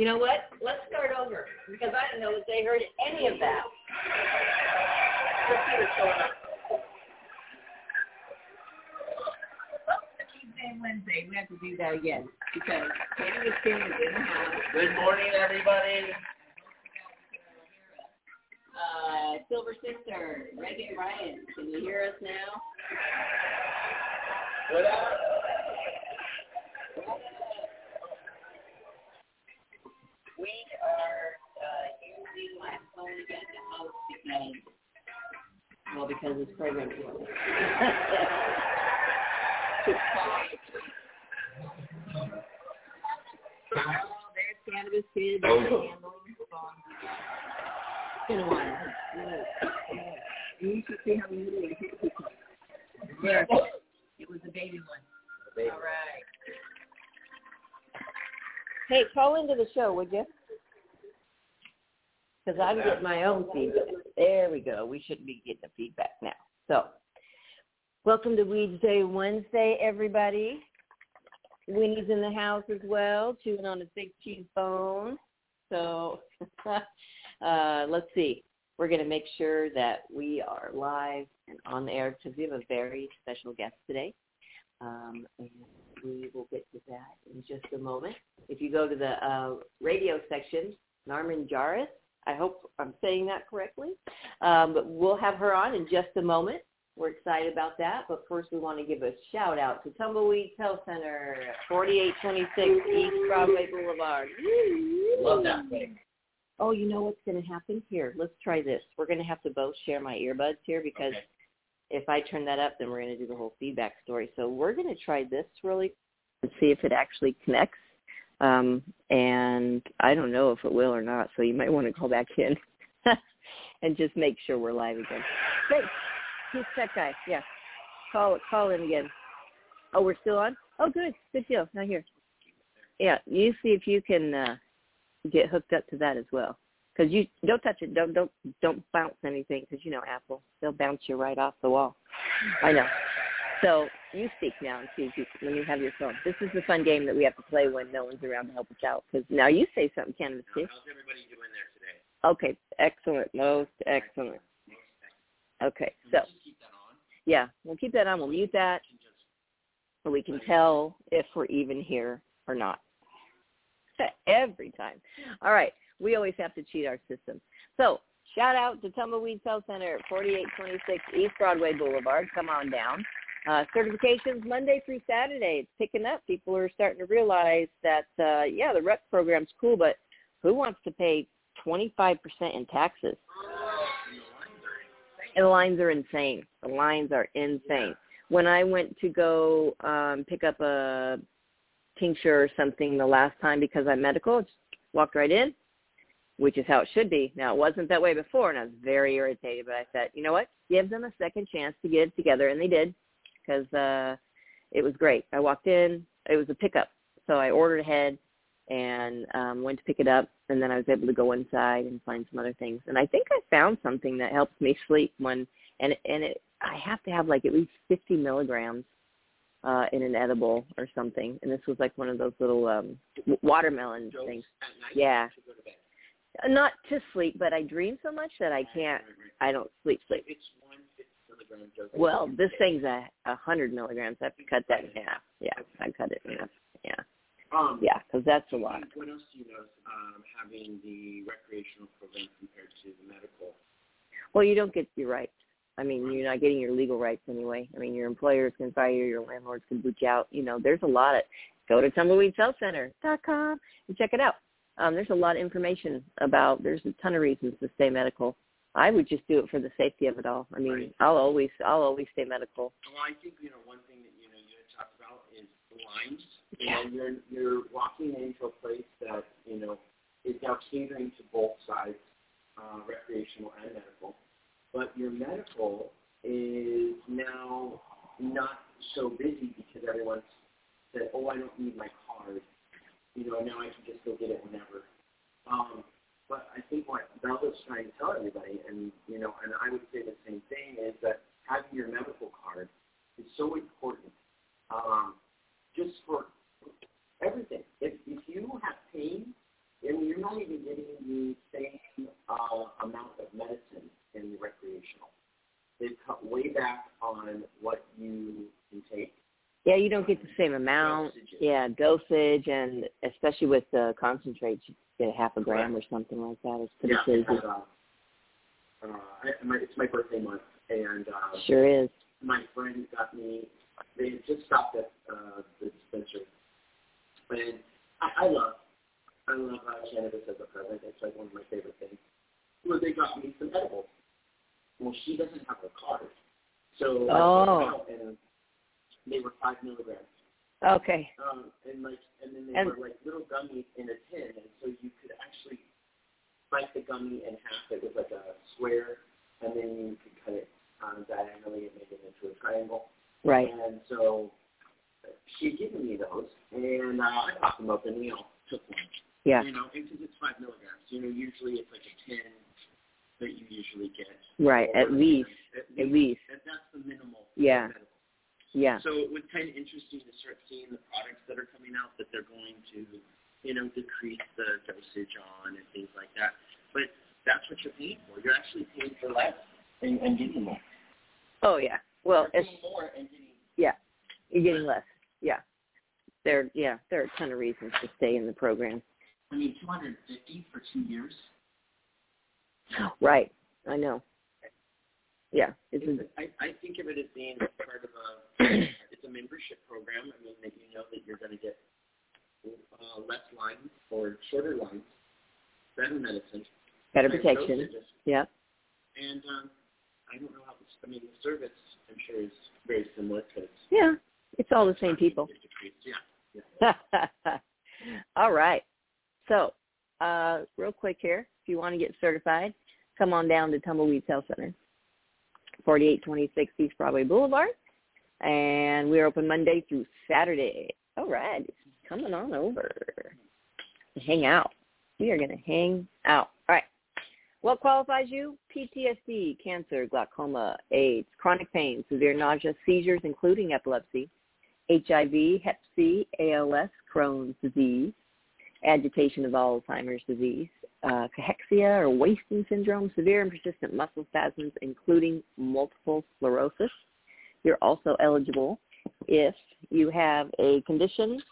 You know what? Let's start over because I didn't know that they heard any of that. Let's see what's going on. Weedsday Wednesday, we have to do that again because Katie was sitting in the. Good morning, everybody. Uh, Silver Sister, Reggae Ryan, can you hear us now? What up? Because this program is Oh, there's Cannabis Kid. Oh. handling the phone. It's been a while. You should see how many little hits he took. It was a baby one. All right. Hey, call into the show, would you? Because I'm getting my own feedback. There we go. We shouldn't be getting the feedback now. So, welcome to Weedsday Wednesday, everybody. Winnie's in the house as well, chewing on a big cheese bone. So, uh, let's see. We're going to make sure that we are live and on the air because we have a very special guest today. Um, and we will get to that in just a moment. If you go to the uh, radio section, Narmin Jarrous, I hope I'm saying that correctly, um, but we'll have her on in just a moment. Excited about that, but first we want to give a shout out to Tumbleweeds Health Center, 4826 East Broadway Boulevard. Love that thing. Oh, you know what's going to happen? Here, let's try this. We're going to have to both share my earbuds here because Okay. if I turn that up, then we're going to do the whole feedback story. So we're going to try this really and see if it actually connects. Um, and I don't know if it will or not, so you might want to call back in and just make sure we're live again. Great. Who's that guy? Yeah. Call call in again. Oh, we're still on? Oh, good. Good deal. Now here. Yeah, you see if you can uh, get hooked up to that as well. Because you don't touch it. Don't don't don't bounce anything. Because you know Apple, they'll bounce you right off the wall. I know. So you speak now and see if you when you have your phone. This is the fun game that we have to play when no one's around to help us out. Because now you say something, Cannabis How's everybody doing there today? Okay, excellent, most excellent. Okay, so keep that on. yeah, we'll keep that on. We'll mute that, You can just- so we can tell if we're even here or not. Every time. All right, we always have to cheat our system. So shout out to Tumbleweed Health Center, at 4826 East Broadway Boulevard. Come on down. Uh, certifications Monday through Saturday. It's picking up. People are starting to realize that, uh, yeah, the rec program's cool, but who wants to pay 25% in taxes? And the lines are insane. The lines are insane. When I went to go um, pick up a tincture or something the last time because I'm medical, I just walked right in. which is how it should be. Now, it wasn't that way before, and I was very irritated. But I said, you know what? Give them a second chance to get it together, and they did, because uh, it was great. I walked in. It was a pickup, so I ordered ahead and um, went to pick it up, and then I was able to go inside and find some other things. And I think I found something that helps me sleep when, and and it, I have to have like at least 50 milligrams uh, in an edible or something. And this was like one of those little um, watermelon Dose things. Yeah. to to. Not to sleep, but I dream so much that I can't. I don't sleep. Sleep. It's one fifty milligram dose. Well, this thing's a, a hundred milligrams. I have to cut that in half. Yeah, I cut it in half. Yeah, Um, yeah, because that's a lot. What else do you notice um, having the recreational program compared to the medical? Well, you don't get your rights. I mean, you're not getting your legal rights anyway. I mean, your employers can fire you, your landlords can boot you out. You know, there's a lot of. Go to tumbleweedshealthcenter.com and check it out. Um, there's a lot of information about. There's a ton of reasons to stay medical. I would just do it for the safety of it all. I mean, Right. I'll always, I'll always stay medical. Well, I think you know one thing that you know you had talked about is lines. You Yeah. know, you're you're walking into a place that you know is now catering to both sides, uh, recreational and medical. But your medical is now not so busy because everyone's said, "Oh, I don't need my card." You know, now I can just go get it whenever. Um, but I think what Bella's trying to tell everybody, and you know, and I would say the same thing, is that having your medical card is so important. Um, just for everything. If if you have pain, and you're not even getting the same uh, amount of medicine in the recreational. They've cut way back on what you can take. Yeah, you don't get the same amount. Dosages. Yeah, dosage, and especially with the concentrates, you get a half a gram or something like that. It's pretty yeah, crazy. Have, uh, uh, I, my, it's my birthday month, and uh, Sure is. my friend got me. They just stopped at uh, the dispensary, and I, I love, I love uh, cannabis as a present. It's like one of my favorite things. Well, they got me some edibles. Well, she doesn't have a card, so Oh. them out, and they were five milligrams. Okay. Um, and like, and then they And- were like little gummies in a tin, and so you could actually bite the gummy in half. It was like a square, and then you could cut it um, diagonally and make it into a triangle. Right. And so she had given me those, and uh, I popped them open. and We all took one. Yeah. You know, because it's five milligrams. You know, usually it's like a ten that you usually get. Right. At least. At At least. least. And that's the minimal. Yeah. medical. Yeah. So it was kind of interesting to start seeing the products that are coming out that they're going to, you know, decrease the dosage on and things like that. But that's what you're paying for. You're actually paying for less and, and getting more. Oh yeah. Well, it's more and getting yeah. You're getting less. Yeah. There. Yeah. There are a ton of reasons to stay in the program. I mean, 250 for two years. Right. I know. Yeah. It's a, I, I think of it as being part of a it's a membership program. I mean that you know that you're going to get uh, less lines or shorter lines, better medicine, better better protection. dosages. Yeah. And um, I don't know how this. I mean, the service I'm sure is very similar because Yeah. It's all the same people. Yeah. yeah. All right. So, uh, real quick here, if you want to get certified, come on down to Tumbleweed Health Center, 4826 East Broadway Boulevard. And we're open Monday through Saturday. All right. Coming on over. Hang out. We are going to hang out. All right. What qualifies you? PTSD, cancer, glaucoma, AIDS, chronic pain, severe nausea, seizures, including epilepsy, HIV, Hep C, ALS, Crohn's disease, agitation of Alzheimer's disease, uh, cachexia or wasting syndrome, severe and persistent muscle spasms, including multiple sclerosis. You're also eligible if you have a condition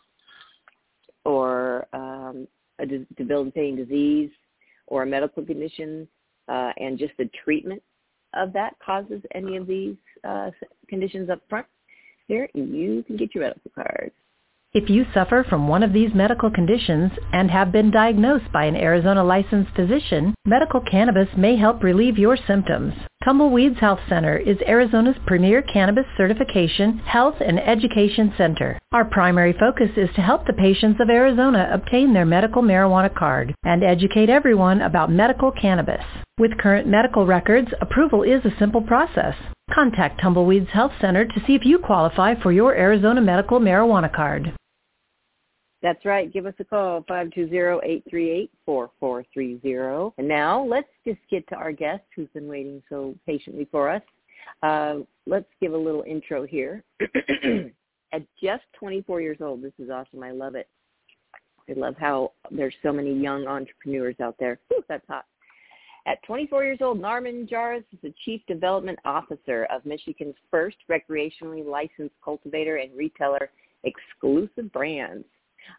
or um, a debilitating disease or a medical condition uh, and just the treatment of that causes any of these uh, conditions up front, here you can get your medical card. If you suffer from one of these medical conditions and have been diagnosed by an Arizona licensed physician, medical cannabis may help relieve your symptoms. Tumbleweeds Health Center is Arizona's premier cannabis certification, health, and education center. Our primary focus is to help the patients of Arizona obtain their medical marijuana card and educate everyone about medical cannabis. With current medical records, approval is a simple process. Contact Tumbleweeds Health Center to see if you qualify for your Arizona medical marijuana card. That's right. Give us a call, 520-838-4430. And now let's just get to our guest who's been waiting so patiently for us. Uh, let's give a little intro here. At just 24 years old, this is awesome. I love it. I love how there's so many young entrepreneurs out there. Whew, that's hot. At 24 years old, Narmin Jarrous is the Chief Development Officer of Michigan's first recreationally licensed cultivator and retailer exclusive brands.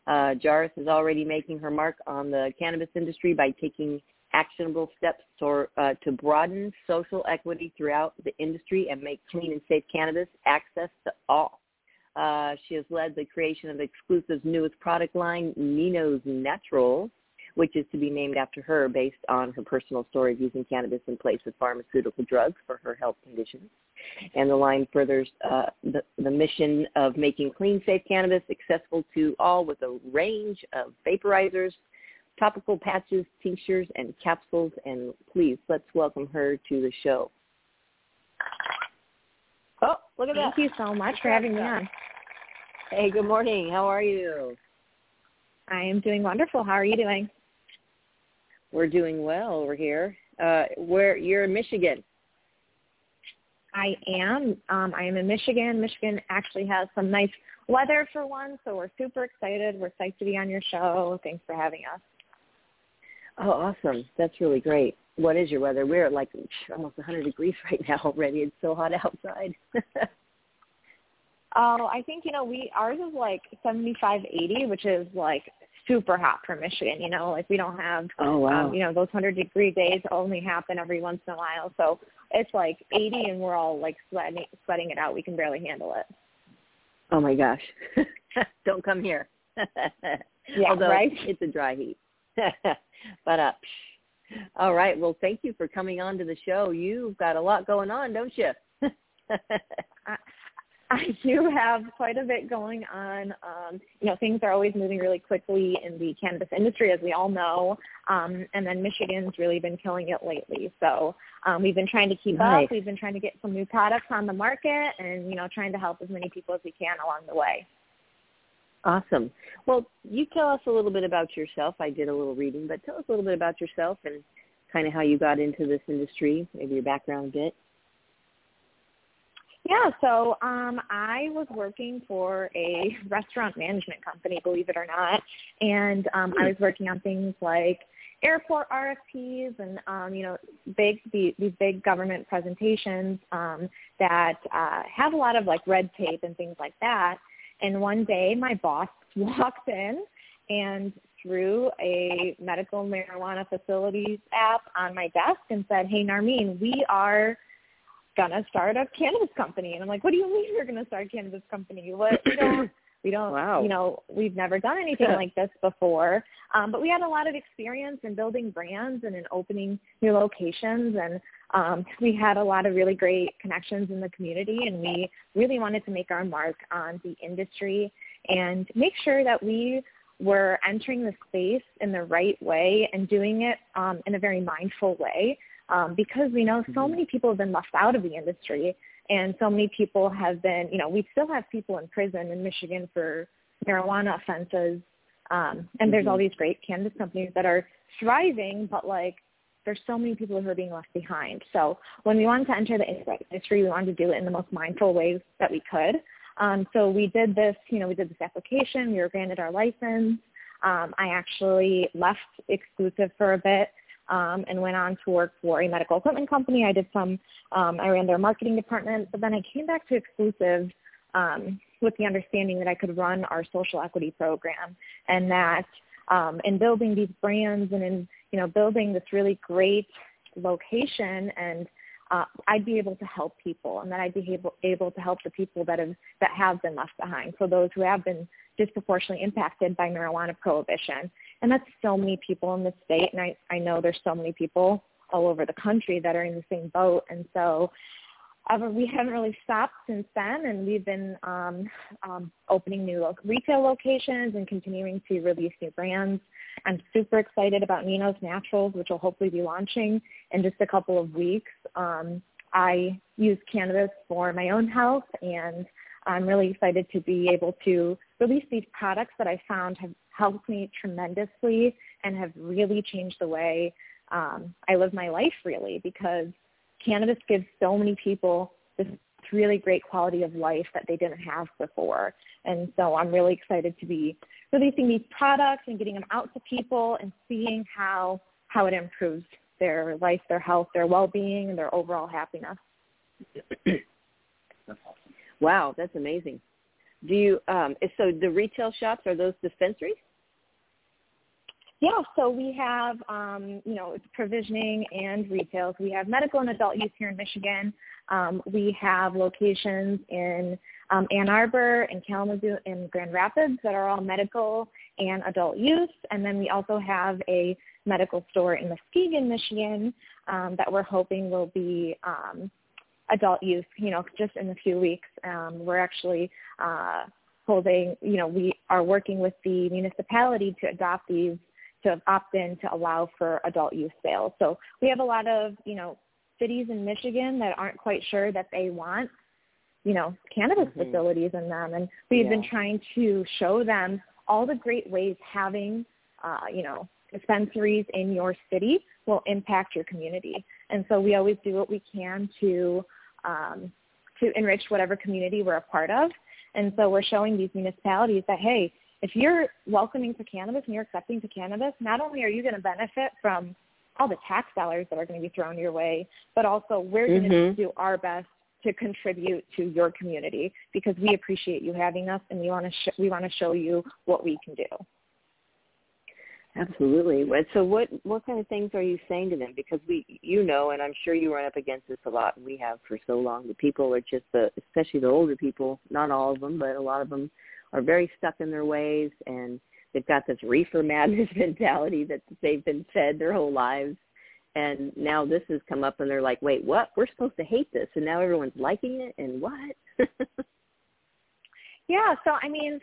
Uh, Jarrous is already making her mark on the cannabis industry by taking actionable steps to, uh, to broaden social equity throughout the industry and make clean and safe cannabis access to all. Uh, she has led the creation of Exclusive's newest product line, Neno's Natural, which is to be named after her based on her personal story of using cannabis in place of pharmaceutical drugs for her health conditions. And the line furthers uh, the, the mission of making clean, safe cannabis accessible to all with a range of vaporizers, topical patches, tinctures, and capsules. And please, let's welcome her to the show. Oh, look at Thank that. Thank you so much for having me on. Hey, good morning. How are you? I am doing wonderful. How are you doing? We're doing well over here. Uh, where you're in Michigan? I am. Um, I am in Michigan. Michigan actually has some nice weather for one, so we're super excited. We're psyched to be on your show. Thanks for having us. Oh, awesome. That's really great. What is your weather? We're at like almost 100 degrees right now already. It's so hot outside. oh, I think, you know, we ours is like 75, 80, which is like super hot for Michigan. You know, like we don't have, oh, wow. um, you know, those 100 degree days only happen every once in a while. So it's like 80 and we're all like sweating, sweating it out. We can barely handle it. Oh my gosh. don't come here. yeah, Although right? it's a dry heat. but uh, all right. Well, thank you for coming on to the show. You've got a lot going on, don't you? I, I do have quite a bit going on. Um, you know, things are always moving really quickly in the cannabis industry, as we all know. Um, and then Michigan's really been killing it lately. So um, we've been trying to keep nice. up. We've been trying to get some new products on the market, and you know, trying to help as many people as we can along the way. Awesome. Well, you tell us a little bit about yourself. I did a little reading, but tell us a little bit about yourself and kind of how you got into this industry, maybe your background a bit. Yeah, so um, I was working for a restaurant management company, believe it or not, and um, I was working on things like airport RFPs and um, you know big the, these big government presentations um, that uh, have a lot of like red tape and things like that. And one day, my boss walked in and threw a medical marijuana facilities app on my desk and said, "Hey, Narmin, we are." Gonna start a cannabis company and I'm like, What do you mean you're gonna start a cannabis company? What we don't we don't wow. you know, we've never done anything like this before. Um, but we had a lot of experience in building brands and in opening new locations and um, we had a lot of really great connections in the community and we really wanted to make our mark on the industry and make sure that we were entering the space in the right way and doing it um, in a very mindful way um, because we know so many people have been left out of the industry and so many people have been, you know, we still have people in prison in Michigan for marijuana offenses. Um, and there's all these great cannabis companies that are thriving, but like there's so many people who are being left behind. So when we wanted to enter the industry, we wanted to do it in the most mindful ways that we could. Um, so we did this, you know, we did this application. We were granted our license. Um, I actually left exclusive for a bit um, and went on to work for a medical equipment company. I did some, um, I ran their marketing department, but then I came back to Exclusive um, with the understanding that I could run our social equity program and that um, in building these brands and in, you know, building this really great location and uh, I'd be able to help people and that I'd be able, able to help the people that have, that have been left behind. So those who have been disproportionately impacted by marijuana prohibition. And that's so many people in the state, and I, I know there's so many people all over the country that are in the same boat. And so ever we haven't really stopped since then, and we've been um, um, opening new lo- retail locations and continuing to release new brands. I'm super excited about Neno's Naturals, which will hopefully be launching in just a couple of weeks. Um, I use cannabis for my own health, and I'm really excited to be able to release these products that I found have helped me tremendously and have really changed the way um, I live my life, really, because cannabis gives so many people this really great quality of life that they didn't have before. And so I'm really excited to be releasing these products and getting them out to people and seeing how how it improves their life, their health, their well-being, and their overall happiness. wow, that's amazing. Do you um so the retail shops are those dispensaries? Yeah, so we have, um, you know, it's provisioning and retail. So we have medical and adult use here in Michigan. Um, we have locations in um, Ann Arbor and Kalamazoo and Grand Rapids that are all medical and adult use. And then we also have a medical store in Muskegon, Michigan um, that we're hoping will be um, adult use, you know, just in a few weeks. Um, we're actually uh, holding, you know, we are working with the municipality to adopt these to opt in to allow for adult use sales. So we have a lot of, you know, cities in Michigan that aren't quite sure that they want, you know, cannabis mm-hmm. facilities in them. And we've yeah. been trying to show them all the great ways having, uh, you know, dispensaries in your city will impact your community. And so we always do what we can to um, to enrich whatever community we're a part of. And so we're showing these municipalities that, hey, if you're welcoming to cannabis and you're accepting to cannabis, not only are you going to benefit from all the tax dollars that are going to be thrown your way, but also we're mm-hmm. going to do our best to contribute to your community because we appreciate you having us and we want to sh- we want to show you what we can do. Absolutely. So what what kind of things are you saying to them? Because we you know, and I'm sure you run up against this a lot. And we have for so long. The people are just the especially the older people. Not all of them, but a lot of them are very stuck in their ways and they've got this reefer madness mentality that they've been fed their whole lives and now this has come up and they're like wait what we're supposed to hate this and now everyone's liking it and what yeah so i mean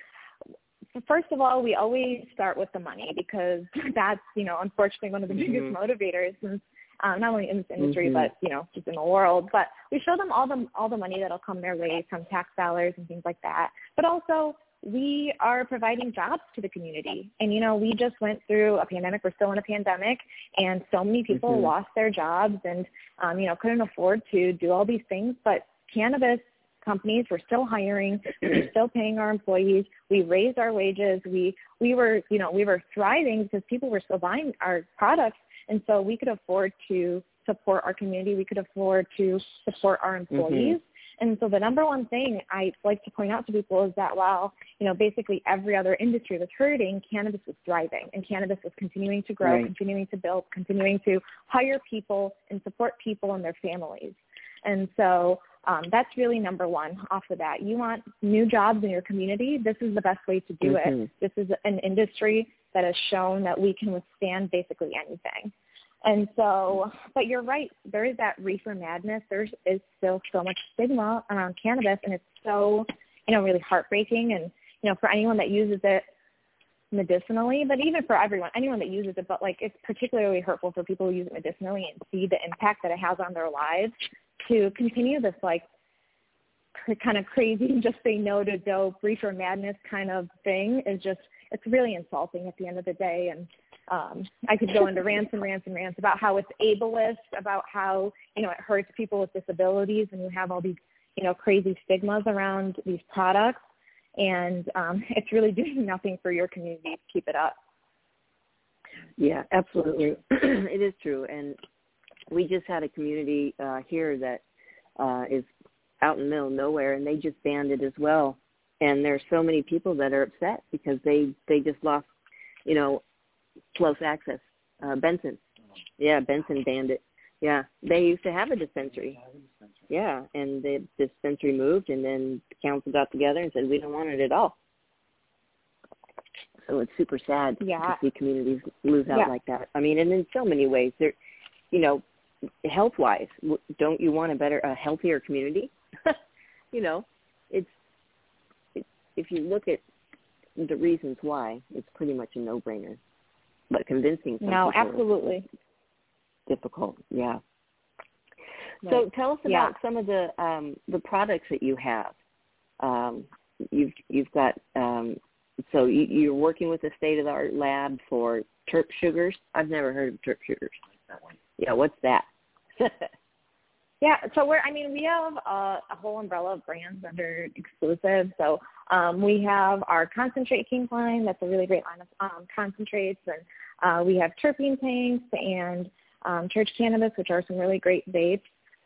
first of all we always start with the money because that's you know unfortunately one of the biggest mm-hmm. motivators since um, not only in this industry mm-hmm. but you know just in the world. But we show them all the all the money that'll come their way from tax dollars and things like that. But also we are providing jobs to the community. And, you know, we just went through a pandemic. We're still in a pandemic. And so many people mm-hmm. lost their jobs and, um, you know, couldn't afford to do all these things. But cannabis companies were still hiring. We were still paying our employees. We raised our wages. We, we were, you know, we were thriving because people were still buying our products. And so we could afford to support our community. We could afford to support our mm-hmm. employees. Mm-hmm. And so the number one thing I like to point out to people is that while, you know, basically every other industry was hurting, cannabis was thriving and cannabis was continuing to grow, right. continuing to build, continuing to hire people and support people and their families. And so um, that's really number one off the bat. You want new jobs in your community. This is the best way to do mm-hmm. it. This is an industry that has shown that we can withstand basically anything. And so, but you're right. There is that reefer madness. There is still so much stigma around cannabis, and it's so, you know, really heartbreaking. And you know, for anyone that uses it medicinally, but even for everyone, anyone that uses it, but like it's particularly hurtful for people who use it medicinally and see the impact that it has on their lives. To continue this like kind of crazy, just say no to dope, reefer madness kind of thing is just it's really insulting at the end of the day. And um, I could go into rants and rants and rants about how it's ableist, about how you know it hurts people with disabilities, and you have all these you know crazy stigmas around these products, and um, it's really doing nothing for your community to keep it up. Yeah, absolutely, it is true, and we just had a community uh, here that uh, is out in the middle of nowhere, and they just banned it as well. And there's so many people that are upset because they they just lost, you know, close access. Uh, Benson. Yeah, Benson banned it. Yeah, they used to have a dispensary. Yeah, and the dispensary moved, and then the council got together and said we don't want it at all. So it's super sad yeah. to see communities lose out yeah. like that. I mean, and in so many ways, there, you know, health wise, don't you want a better, a healthier community? you know, it's it, if you look at the reasons why, it's pretty much a no brainer. But convincing some no, people absolutely difficult. Yeah. Right. So tell us about Yeah. some of the um, the products that you have. Um, you've you've got um, so you, you're working with a state of the art lab for terp sugars. I've never heard of terp sugars. That one. Yeah, what's that? Yeah, so we're I mean we have a, a whole umbrella of brands under exclusive. So um, we have our concentrate king line. That's a really great line of um, concentrates, and uh, we have terpene tanks and um, church cannabis, which are some really great vapes.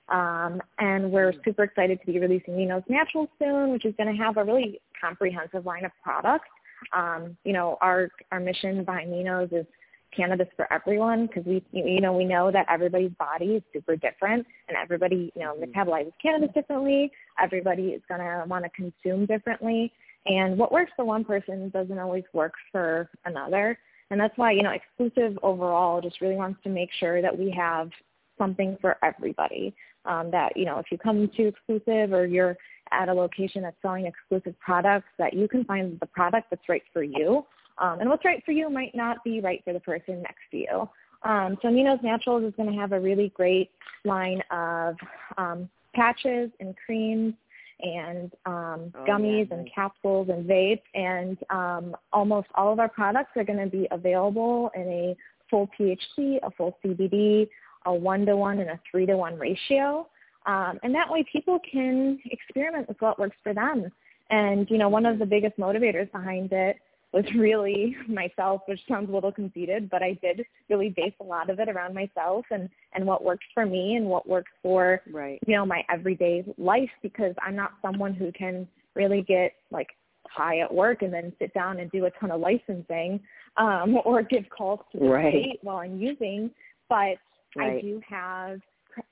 Um, and we're super excited to be releasing Neno's Naturals soon, which is going to have a really comprehensive line of products. Um, you know, our our mission behind Neno's is cannabis for everyone because we you know we know that everybody's body is super different and everybody you know metabolizes cannabis differently. Everybody is going to want to consume differently. And what works for one person doesn't always work for another. And that's why you know exclusive overall just really wants to make sure that we have something for everybody. Um, that you know if you come to exclusive or you're at a location that's selling exclusive products that you can find the product that's right for you um, and what's right for you might not be right for the person next to you. Um, so Neno's Naturals is going to have a really great line of um, patches and creams and um, Oh, gummies yeah, and capsules and vapes. And um, almost all of our products are going to be available in a full THC, a full CBD, a one-to-one, and a three-to-one ratio. Um, and that way people can experiment with what works for them. And, you know, one of the biggest motivators behind it was really myself, which sounds a little conceited, but I did really base a lot of it around myself and, and what works for me and what works for, right. you know, my everyday life because I'm not someone who can really get like high at work and then sit down and do a ton of licensing um, or give calls to the Right. state while I'm using. But I do have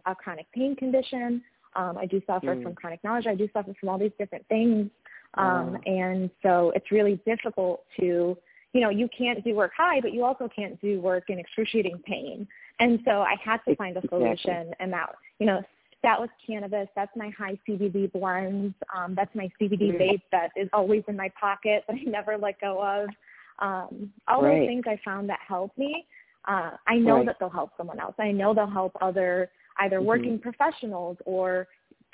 a chronic pain condition. Um, I do suffer Mm. from chronic nausea. I do suffer from all these different things. Um, Wow. and so it's really difficult to, you know, you can't do work high, but you also can't do work in excruciating pain. And so I had to find a Exactly. solution and that, you know, that was cannabis. That's my high CBD blends. Um, that's my CBD Mm. vape that is always in my pocket that I never let go of. Um, all Right. those things I found that help me. Uh, I know Right. that they'll help someone else. I know they'll help other either Mhm. working professionals or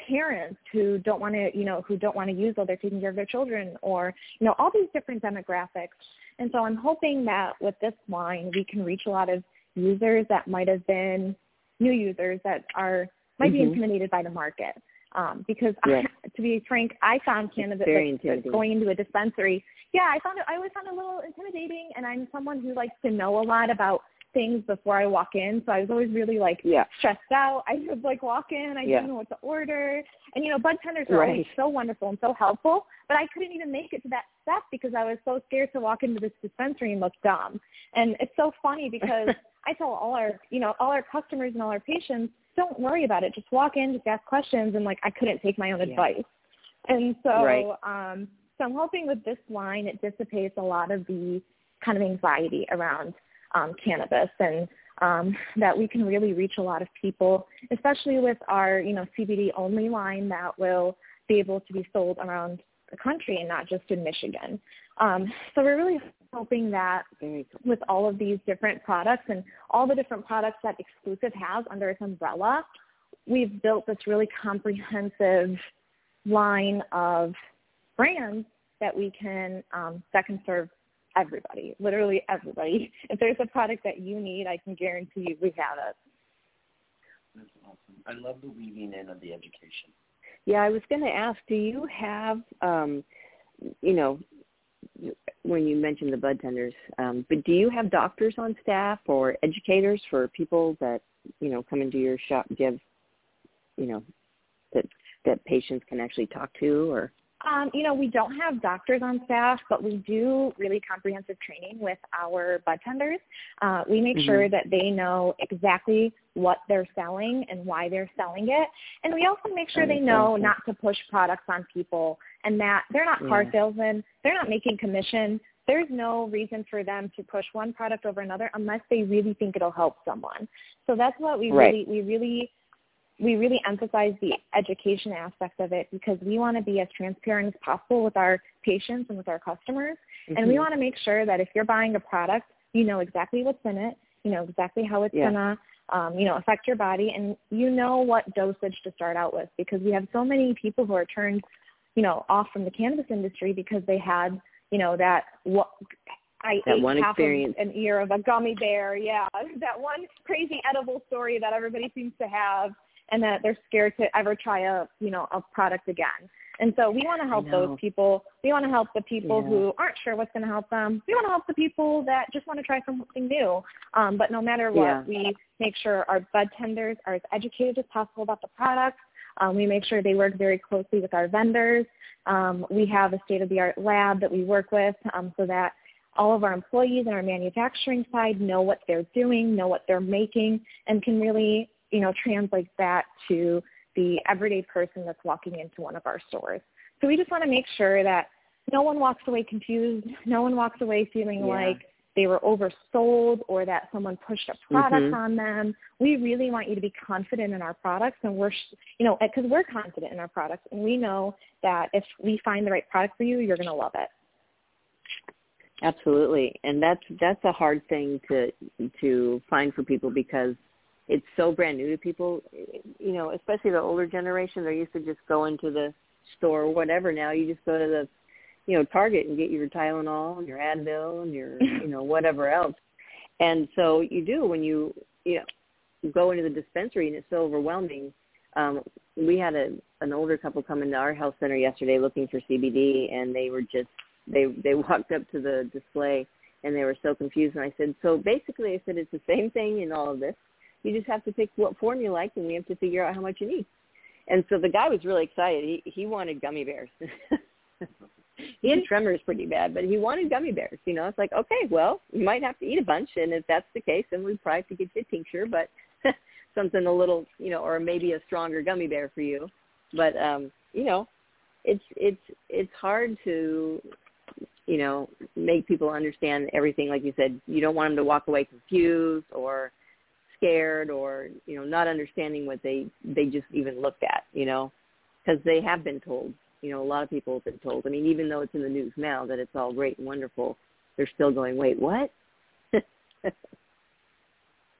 parents who don't want to, you know, who don't want to use while they're taking care of their children or, you know, all these different demographics. And so I'm hoping that with this line, we can reach a lot of users that might have been new users that are, might be Mhm. intimidated by the market. Um, because Yes. I, to be frank, I found cannabis like, going into a dispensary. Yeah, I found it, I always found it a little intimidating and I'm someone who likes to know a lot about things before I walk in. So I was always really like Yeah. stressed out. I would like walk in, I Yeah. didn't know what to order. And you know, bud tenders are always so wonderful and so helpful, but I couldn't even make it to that step because I was so scared to walk into this dispensary and look dumb. And it's so funny because I tell all our, you know, all our customers and all our patients, don't worry about it. Just walk in, just ask questions and like I couldn't take my own Yeah. advice. And so Right. um so I'm hoping with this line it dissipates a lot of the kind of anxiety around um, cannabis and um, that we can really reach a lot of people, especially with our, you know, CBD only line that will be able to be sold around the country and not just in Michigan. Um, so we're really hoping that with all of these different products and all the different products that Exclusive has under its umbrella, we've built this really comprehensive line of brands that we can um, that can serve everybody, literally everybody. If there's a product that you need, I can guarantee you we have it. That's awesome. I love the weaving in of the education. Yeah, I was going to ask, do you have, um, you know, when you mentioned the bud tenders, um, but do you have doctors on staff or educators for people that, you know, come into your shop, give, you know, that that patients can actually talk to or? Um, you know, we don't have doctors on staff, but we do really comprehensive training with our bud tenders. Uh, we make Mhm. sure that they know exactly what they're selling and why they're selling it. And we also make sure they know not to push products on people and that they're not car Yeah. salesmen. They're not making commission there's no reason for them to push one product over another unless they really think it'll help someone. So that's what we right. really we really we really emphasize the education aspect of it because we want to be as transparent as possible with our patients and with our customers. Mm-hmm. And we mm-hmm. want to make sure that if you're buying a product, you know exactly what's in it, you know exactly how it's yeah. going to um, you know, affect your body and you know what dosage to start out with because we have so many people who are turned, you know, off from the cannabis industry because they had, you know, that what I that ate one half experience. of an ear of a gummy bear. Yeah, that one crazy edible story that everybody seems to have, and that they're scared to ever try a you know a product again. And so we want to help those people. We want to help the people yeah. who aren't sure what's going to help them. We want to help the people that just want to try something new. Um, but no matter what, yeah. we make sure our bud tenders are as educated as possible about the products. Um, we make sure they work very closely with our vendors. Um, we have a state-of-the-art lab that we work with um, so that all of our employees and our manufacturing side know what they're doing, know what they're making, and can really, you know, translate that to the everyday person that's walking into one of our stores. So we just want to make sure that no one walks away confused, no one walks away feeling yeah. like they were oversold or that someone pushed a product mm-hmm. on them. We really want you to be confident in our products and we're, you know, because we're confident in our products and we know that if we find the right product for you, you're going to love it. Absolutely. And that's that's a hard thing to to find for people because it's so brand new to people. You know, especially the older generation. They're used to just going to the store or whatever. Now you just go to the, you know, Target and get your Tylenol and your Advil and your, you know, whatever else. And so you do when you, you know, go into the dispensary and it's so overwhelming. Um, we had a an older couple come into our health center yesterday looking for CBD, and they were just they they walked up to the display and they were so confused. And I said, so basically, I said it's the same thing in all of this you just have to pick what form you like, and we have to figure out how much you need. And so the guy was really excited. He he wanted gummy bears. he had tremors pretty bad, but he wanted gummy bears. You know, it's like okay, well, you might have to eat a bunch, and if that's the case, then we probably have to get you a tincture, but something a little, you know, or maybe a stronger gummy bear for you. But um, you know, it's it's it's hard to you know make people understand everything. Like you said, you don't want them to walk away confused or scared or you know not understanding what they they just even looked at you know because they have been told you know a lot of people have been told. I mean even though it's in the news now that it's all great and wonderful they're still going wait what?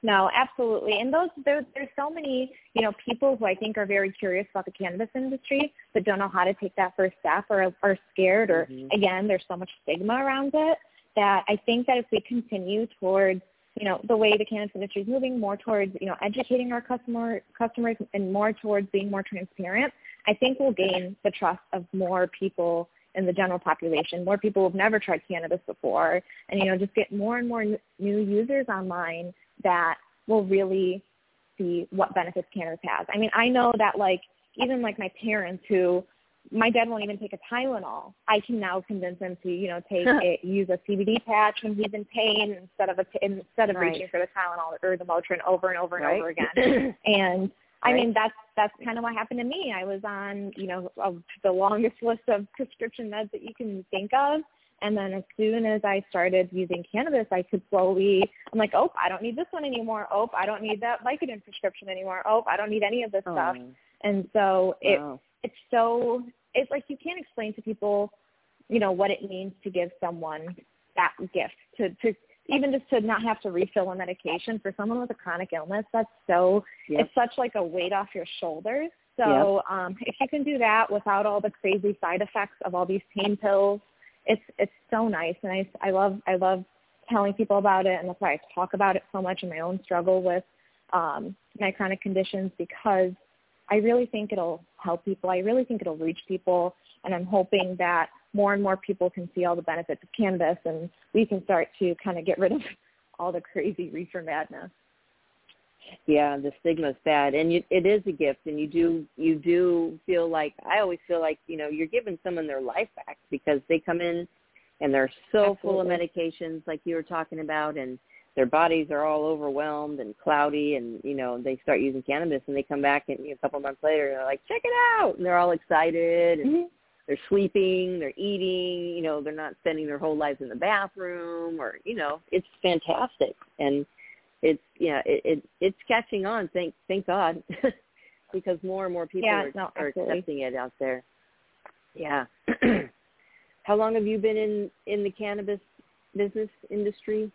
No absolutely. And those there, there's so many you know people who i think are very curious about the cannabis industry but don't know how to take that first step or are scared or mm-hmm. again there's so much stigma around it that i think that if we continue towards you know, the way the cannabis industry is moving more towards, you know, educating our customer customers and more towards being more transparent, I think we'll gain the trust of more people in the general population, more people who've never tried cannabis before, and you know, just get more and more new users online that will really see what benefits cannabis has. I mean, I know that like even like my parents who my dad won't even take a Tylenol. I can now convince him to, you know, take it, use a CBD patch when he's in pain instead of a, instead of right. reaching for the Tylenol or the Motrin over and over and right. over again. and I mean, that's that's kind of what happened to me. I was on, you know, the longest list of prescription meds that you can think of. And then as soon as I started using cannabis, I could slowly, I'm like, oh, I don't need this one anymore. Oh, I don't need that Vicodin prescription anymore. Oh, I don't need any of this oh. stuff. And so it wow it's so it's like you can't explain to people, you know, what it means to give someone that gift to to even just to not have to refill a medication for someone with a chronic illness. That's so yep. it's such like a weight off your shoulders. So yep. um, if you can do that without all the crazy side effects of all these pain pills, it's it's so nice, and I I love I love telling people about it, and that's why I talk about it so much in my own struggle with um, my chronic conditions because I really think it'll help people. I really think it'll reach people, and I'm hoping that more and more people can see all the benefits of cannabis, and we can start to kind of get rid of all the crazy reefer madness. Yeah, the stigma is bad, and you, it is a gift, and you do you do feel like I always feel like you know you're giving someone their life back because they come in and they're so Absolutely. full of medications like you were talking about, and their bodies are all overwhelmed and cloudy and you know they start using cannabis and they come back and you know, a couple of months later and they're like check it out and they're all excited and mm-hmm. they're sleeping, they're eating, you know, they're not spending their whole lives in the bathroom or, you know, it's fantastic. And it's, yeah, it, it it's catching on. Thank, thank God. because more and more people yeah, are, no, are accepting it out there. Yeah. How long have you been in, in the cannabis business industry?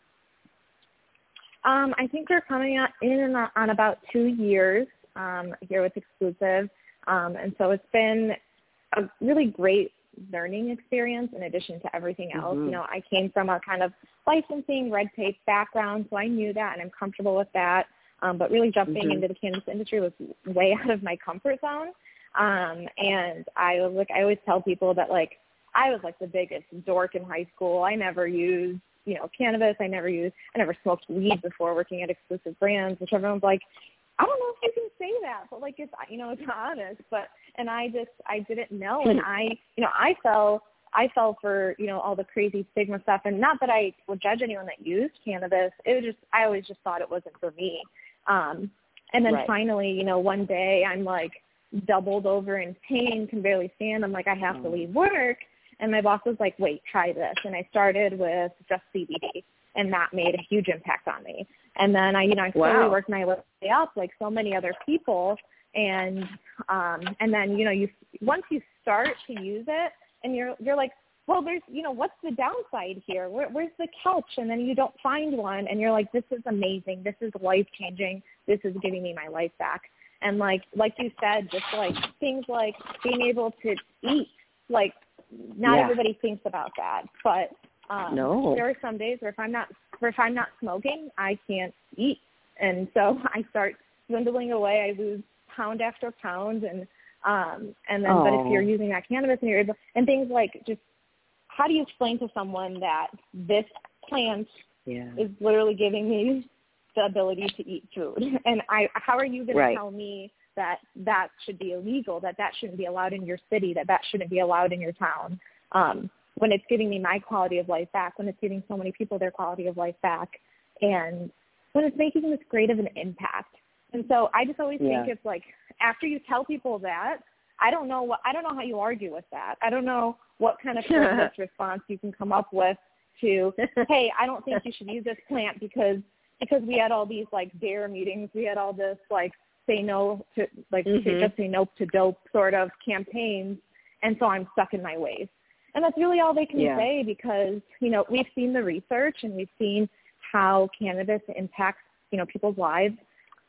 Um, I think we're coming out in on, on about two years um, here with Exclusive, um, and so it's been a really great learning experience in addition to everything else. Mhm. You know, I came from a kind of licensing, red tape background, so I knew that and I'm comfortable with that. Um, but really jumping Mhm. into the cannabis industry was way out of my comfort zone. Um, and I was like, I always tell people that like I was like the biggest dork in high school. I never used, you know, cannabis. I never used, I never smoked weed before working at exclusive brands, which everyone's like, I don't know if you can say that, but like it's, you know, it's honest. But and I just, I didn't know, and I, you know, I fell, I fell for, you know, all the crazy stigma stuff, and not that I would judge anyone that used cannabis. It was just, I always just thought it wasn't for me. Um, and then Right. finally, you know, one day I'm like doubled over in pain, can barely stand. I'm like, I have to Oh. leave work. And my boss was like, wait, try this. And I started with just CBD and that made a huge impact on me. And then I, you know, I slowly Wow. worked my way up like so many other people. And, um, and then, you know, you, once you start to use it and you're, you're like, well, there's, you know, what's the downside here? Where, where's the couch? And then you don't find one and you're like, this is amazing. This is life changing. This is giving me my life back. And like, like you said, just like things like being able to eat, like not Yeah. everybody thinks about that, but um, No. there are some days where if I'm not, where if I'm not smoking, I can't eat. And so I start dwindling away. I lose pound after pound and, um, and then, but if Oh. you're using that cannabis and you're able, and things like just how do you explain to someone that this plant Yeah. is literally giving me the ability to eat food and i how are you going Right. to tell me that that should be illegal that that shouldn't be allowed in your city that that shouldn't be allowed in your town um when it's giving me my quality of life back when it's giving so many people their quality of life back and when it's making this great of an impact and so i just always Yeah. think it's like after you tell people that I don't know what I don't know how you argue with that. I don't know what kind of response you can come up with to, hey, I don't think you should use this plant because because we had all these like dare meetings, we had all this like say no to like say, Mhm. just say no to dope sort of campaigns, and so I'm stuck in my ways. And that's really all they can Yeah. say because you know we've seen the research and we've seen how cannabis impacts you know people's lives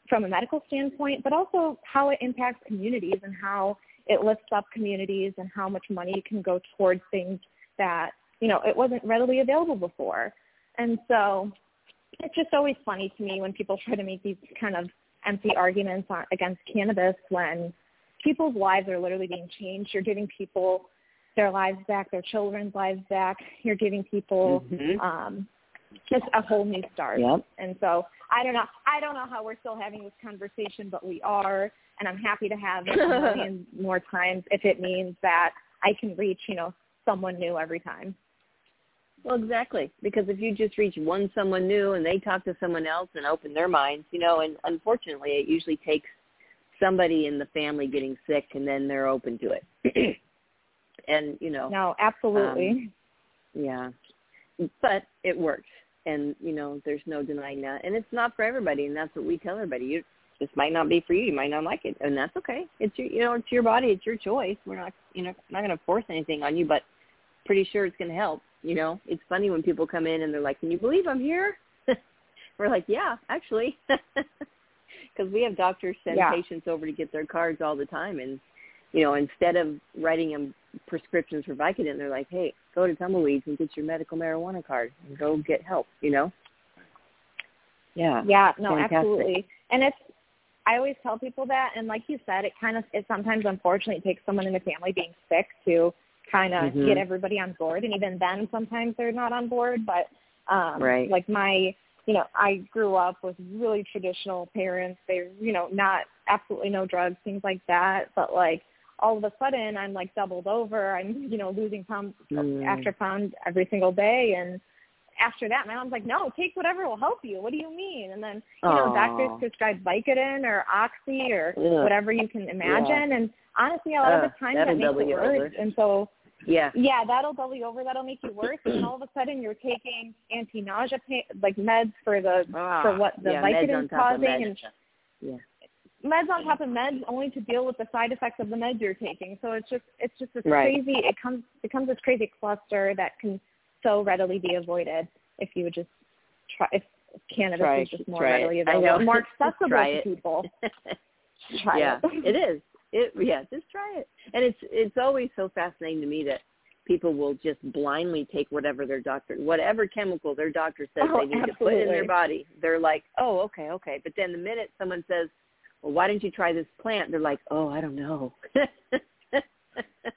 from a medical standpoint, but also how it impacts communities and how it lifts up communities and how much money can go towards things that, you know, it wasn't readily available before. And so it's just always funny to me when people try to make these kind of empty arguments on, against cannabis when people's lives are literally being changed. You're giving people their lives back, their children's lives back. You're giving people Mhm. um, just a whole new start. Yep. And so I don't know. I don't know how we're still having this conversation, but we are, and I'm happy to have it more times if it means that I can reach, you know, someone new every time. Well, exactly. Because if you just reach one someone new and they talk to someone else and open their minds, you know, and unfortunately it usually takes somebody in the family getting sick and then they're open to it. and, you know, No, absolutely. Um, yeah. But it works. And, you know, there's no denying that. And it's not for everybody and that's what we tell everybody. You this might not be for you. You might not like it. And that's okay. It's your you know, it's your body, it's your choice. We're not you know, not gonna force anything on you, but pretty sure it's gonna help. You know, it's funny when people come in and they're like, "Can you believe I'm here?" We're like, "Yeah, actually," because we have doctors send Yeah. patients over to get their cards all the time, and you know, instead of writing them prescriptions for Vicodin, they're like, "Hey, go to Tumbleweeds and get your medical marijuana card and go get help." You know? Yeah. Yeah, no, Fantastic. absolutely. And it's I always tell people that and like you said, it kind of it sometimes unfortunately it takes someone in the family being sick to kind of Mhm. get everybody on board and even then sometimes they're not on board, but um Right. like my you know, I grew up with really traditional parents. They, you know, not absolutely no drugs, things like that. But like all of a sudden, I'm like doubled over. I'm, you know, losing pound Mm. after pound every single day, and after that, my mom's like, no, take whatever will help you. What do you mean? And then, you know, doctors prescribe Vicodin or Oxy or Ugh. whatever you can imagine. And honestly, a lot of the time that'll that makes it worse. And so, Yeah. yeah, that'll double you over. That'll make you worse. and all of a sudden, you're taking anti-nausea pa- like meds for the Ah, for what the yeah, meds on Vicodin's top of causing, meds. and Yeah. meds on top of meds only to deal with the side effects of the meds you're taking. So it's just it's just this Right. crazy it comes becomes this crazy cluster that can so readily be avoided if you would just try if cannabis Try is just more readily available, more accessible to people. Try yeah, it. it is. It yeah, just try it. And it's it's always so fascinating to me that people will just blindly take whatever their doctor whatever chemical their doctor says Oh, they need to put in their body. They're like, "Oh, okay, okay." But then the minute someone says, "Well, why didn't you try this plant?" they're like, "Oh, I don't know."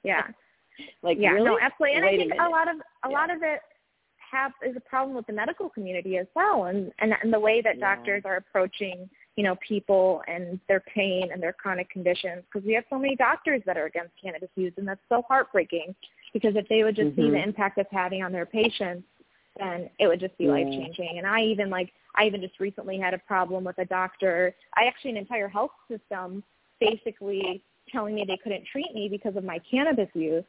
yeah. like yeah, really? no, absolutely. And Wait I a think a, minute. lot of a Yeah. lot of it have is a problem with the medical community as well, and and, and the way that Yeah. doctors are approaching you know people and their pain and their chronic conditions because we have so many doctors that are against cannabis use, and that's so heartbreaking. Because if they would just see the Mhm. impact it's having on their patients, then it would just be Yeah. life changing. And I even like I even just recently had a problem with a doctor. I actually an entire health system basically telling me they couldn't treat me because of my cannabis use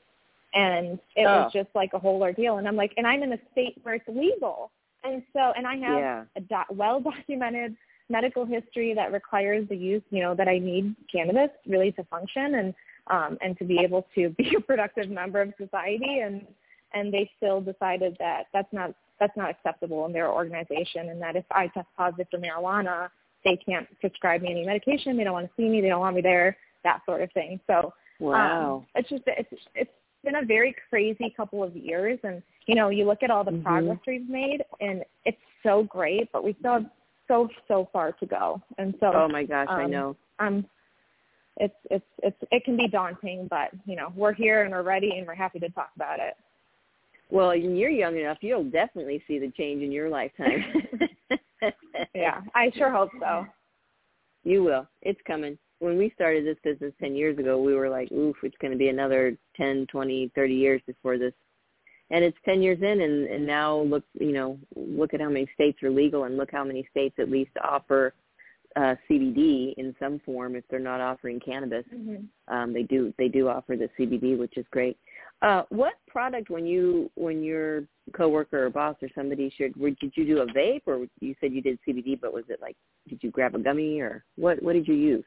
and it Oh. was just like a whole ordeal and i'm like and i'm in a state where it's legal and so and i have Yeah. a do- well documented medical history that requires the use you know that i need cannabis really to function and um and to be able to be a productive member of society. And and they still decided that that's not that's not acceptable in their organization and that if i test positive for marijuana they can't prescribe me any medication. They don't want to see me. They don't want me there that sort of thing. So wow. um, it's just it's it's been a very crazy couple of years, and you know you look at all the Mhm. progress we've made, and it's so great, but we still have so so far to go, and so oh my gosh, I um, know. um, it's it's it's it can be daunting, but you know we're here and we're ready and we're happy to talk about it. Well, you're young enough, you'll definitely see the change in your lifetime. Yeah, I sure hope so. You will. It's coming. When we started this business 10 years ago, we were like, oof, it's going to be another 10, 20, 30 years before this. And it's 10 years in and, and now look, you know, look at how many states are legal and look how many states at least offer uh, CBD in some form if they're not offering cannabis. hmm Um, they do they do offer the CBD, which is great. Uh, what product when you when your coworker or boss or somebody should did you do a vape or you said you did CBD, but was it like did you grab a gummy or what what did you use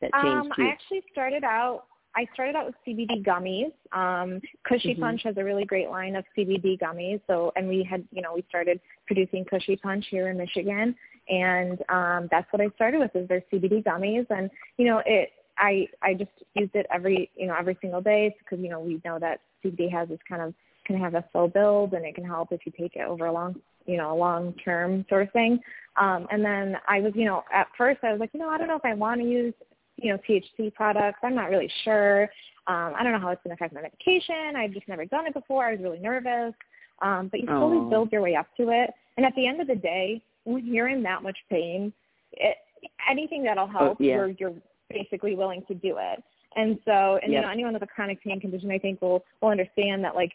that changed Um, you? I actually started out. I started out with CBD gummies. Um, Cushy Mhm. Punch has a really great line of CBD gummies. So, and we had, you know, we started producing Cushy Punch here in Michigan, and um, that's what I started with is their CBD gummies. And you know, it. I I just used it every, you know, every single day because you know we know that CBD has this kind of can have a slow build, and it can help if you take it over a long, you know, a long term sort of thing. Um, and then I was, you know, at first I was like, you know, I don't know if I want to use you know, THC products. I'm not really sure. Um, I don't know how it's going to affect my medication. I've just never done it before. I was really nervous. Um, but you slowly Oh. build your way up to it. And at the end of the day, when you're in that much pain, it, anything that'll help, yeah. you're, you're basically willing to do it. And so, and you know, anyone with a chronic pain condition, I think will will understand that like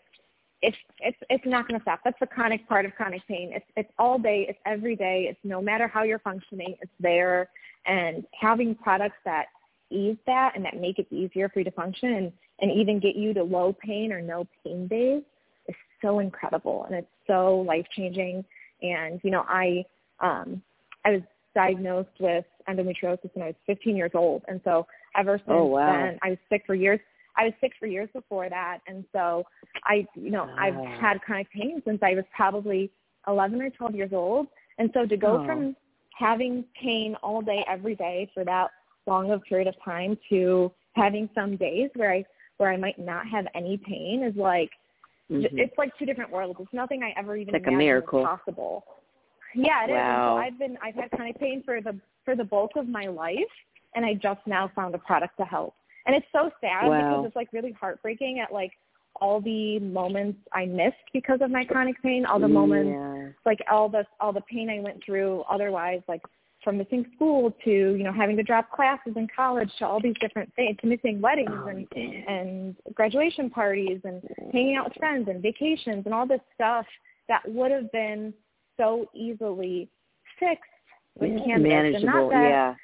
it's it's it's not going to stop. That's the chronic part of chronic pain. It's it's all day. It's every day. It's no matter how you're functioning. It's there. And having products that ease that and that make it easier for you to function and and even get you to low pain or no pain days is so incredible and it's so life changing. And you know, I um I was diagnosed with endometriosis when I was 15 years old, and so ever since Oh, wow. then, I was sick for years. I was sick for years before that, and so I, you know, I've had chronic pain since I was probably 11 or 12 years old, and so to go Oh. from having pain all day, every day for that long of period of time to having some days where I where I might not have any pain is like Mhm. it's like two different worlds. It's nothing I ever even Like a imagined miracle. was possible. Yeah, it is. Wow. so I've been I've had chronic pain for the for the bulk of my life, and I just now found a product to help. And it's so sad Wow. because it's like really heartbreaking at like all the moments I missed because of my chronic pain, all the moments Yeah. like all the all the pain I went through otherwise, like from missing school to you know having to drop classes in college to all these different things to missing weddings Oh, and damn. and graduation parties and hanging out with friends and vacations and all this stuff that would have been so easily fixed with cannabis. Manageable, and not that, yeah.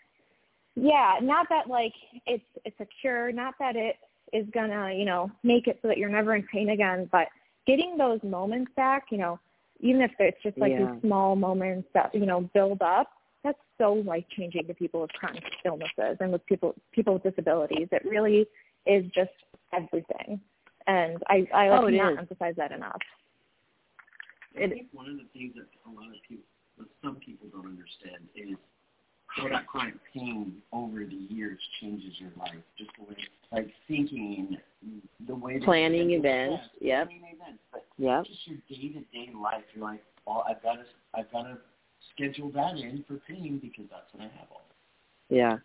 Yeah, not that like it's it's a cure, not that it is gonna, you know, make it so that you're never in pain again, but getting those moments back, you know, even if it's just like yeah. these small moments that, you know, build up, that's so life changing to people with chronic illnesses and with people people with disabilities. It really is just everything. And I, I oh, cannot is. emphasize that enough. I think one of the things that a lot of people, that some people don't understand is how that chronic pain over the years changes your life. Just the way, like thinking, the way that planning you events. Yeah, Yep. planning events, but Yep. just your day to day life. You're like, well, I've got to, I've got to schedule that in for pain because that's what I have all. Yeah.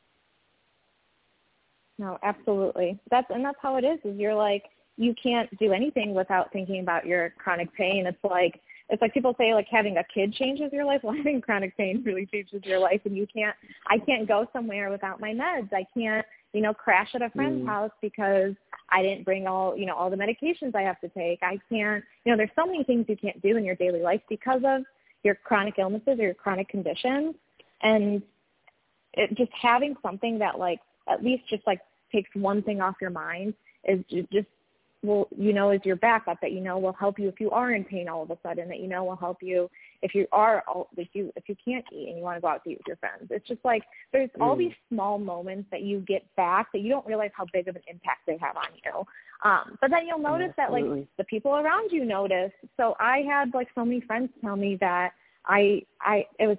No, absolutely. That's and that's how it is. Is you're like you can't do anything without thinking about your chronic pain. It's like it's like people say like having a kid changes your life. Well, having chronic pain really changes your life, and you can't. I can't go somewhere without my meds. I can't, you know, crash at a friend's Mm. house because I didn't bring all, you know, all the medications I have to take. I can't. You know, there's so many things you can't do in your daily life because of your chronic illnesses or your chronic conditions, and it, just having something that like at least just like takes one thing off your mind is just will you know is your backup that you know will help you if you are in pain all of a sudden that you know will help you if you are all if you if you can't eat and you want to go out to eat with your friends. It's just like there's all Mm. these small moments that you get back that you don't realize how big of an impact they have on you. Um but then you'll notice that like the people around you notice. So i had like so many friends tell me that i i it was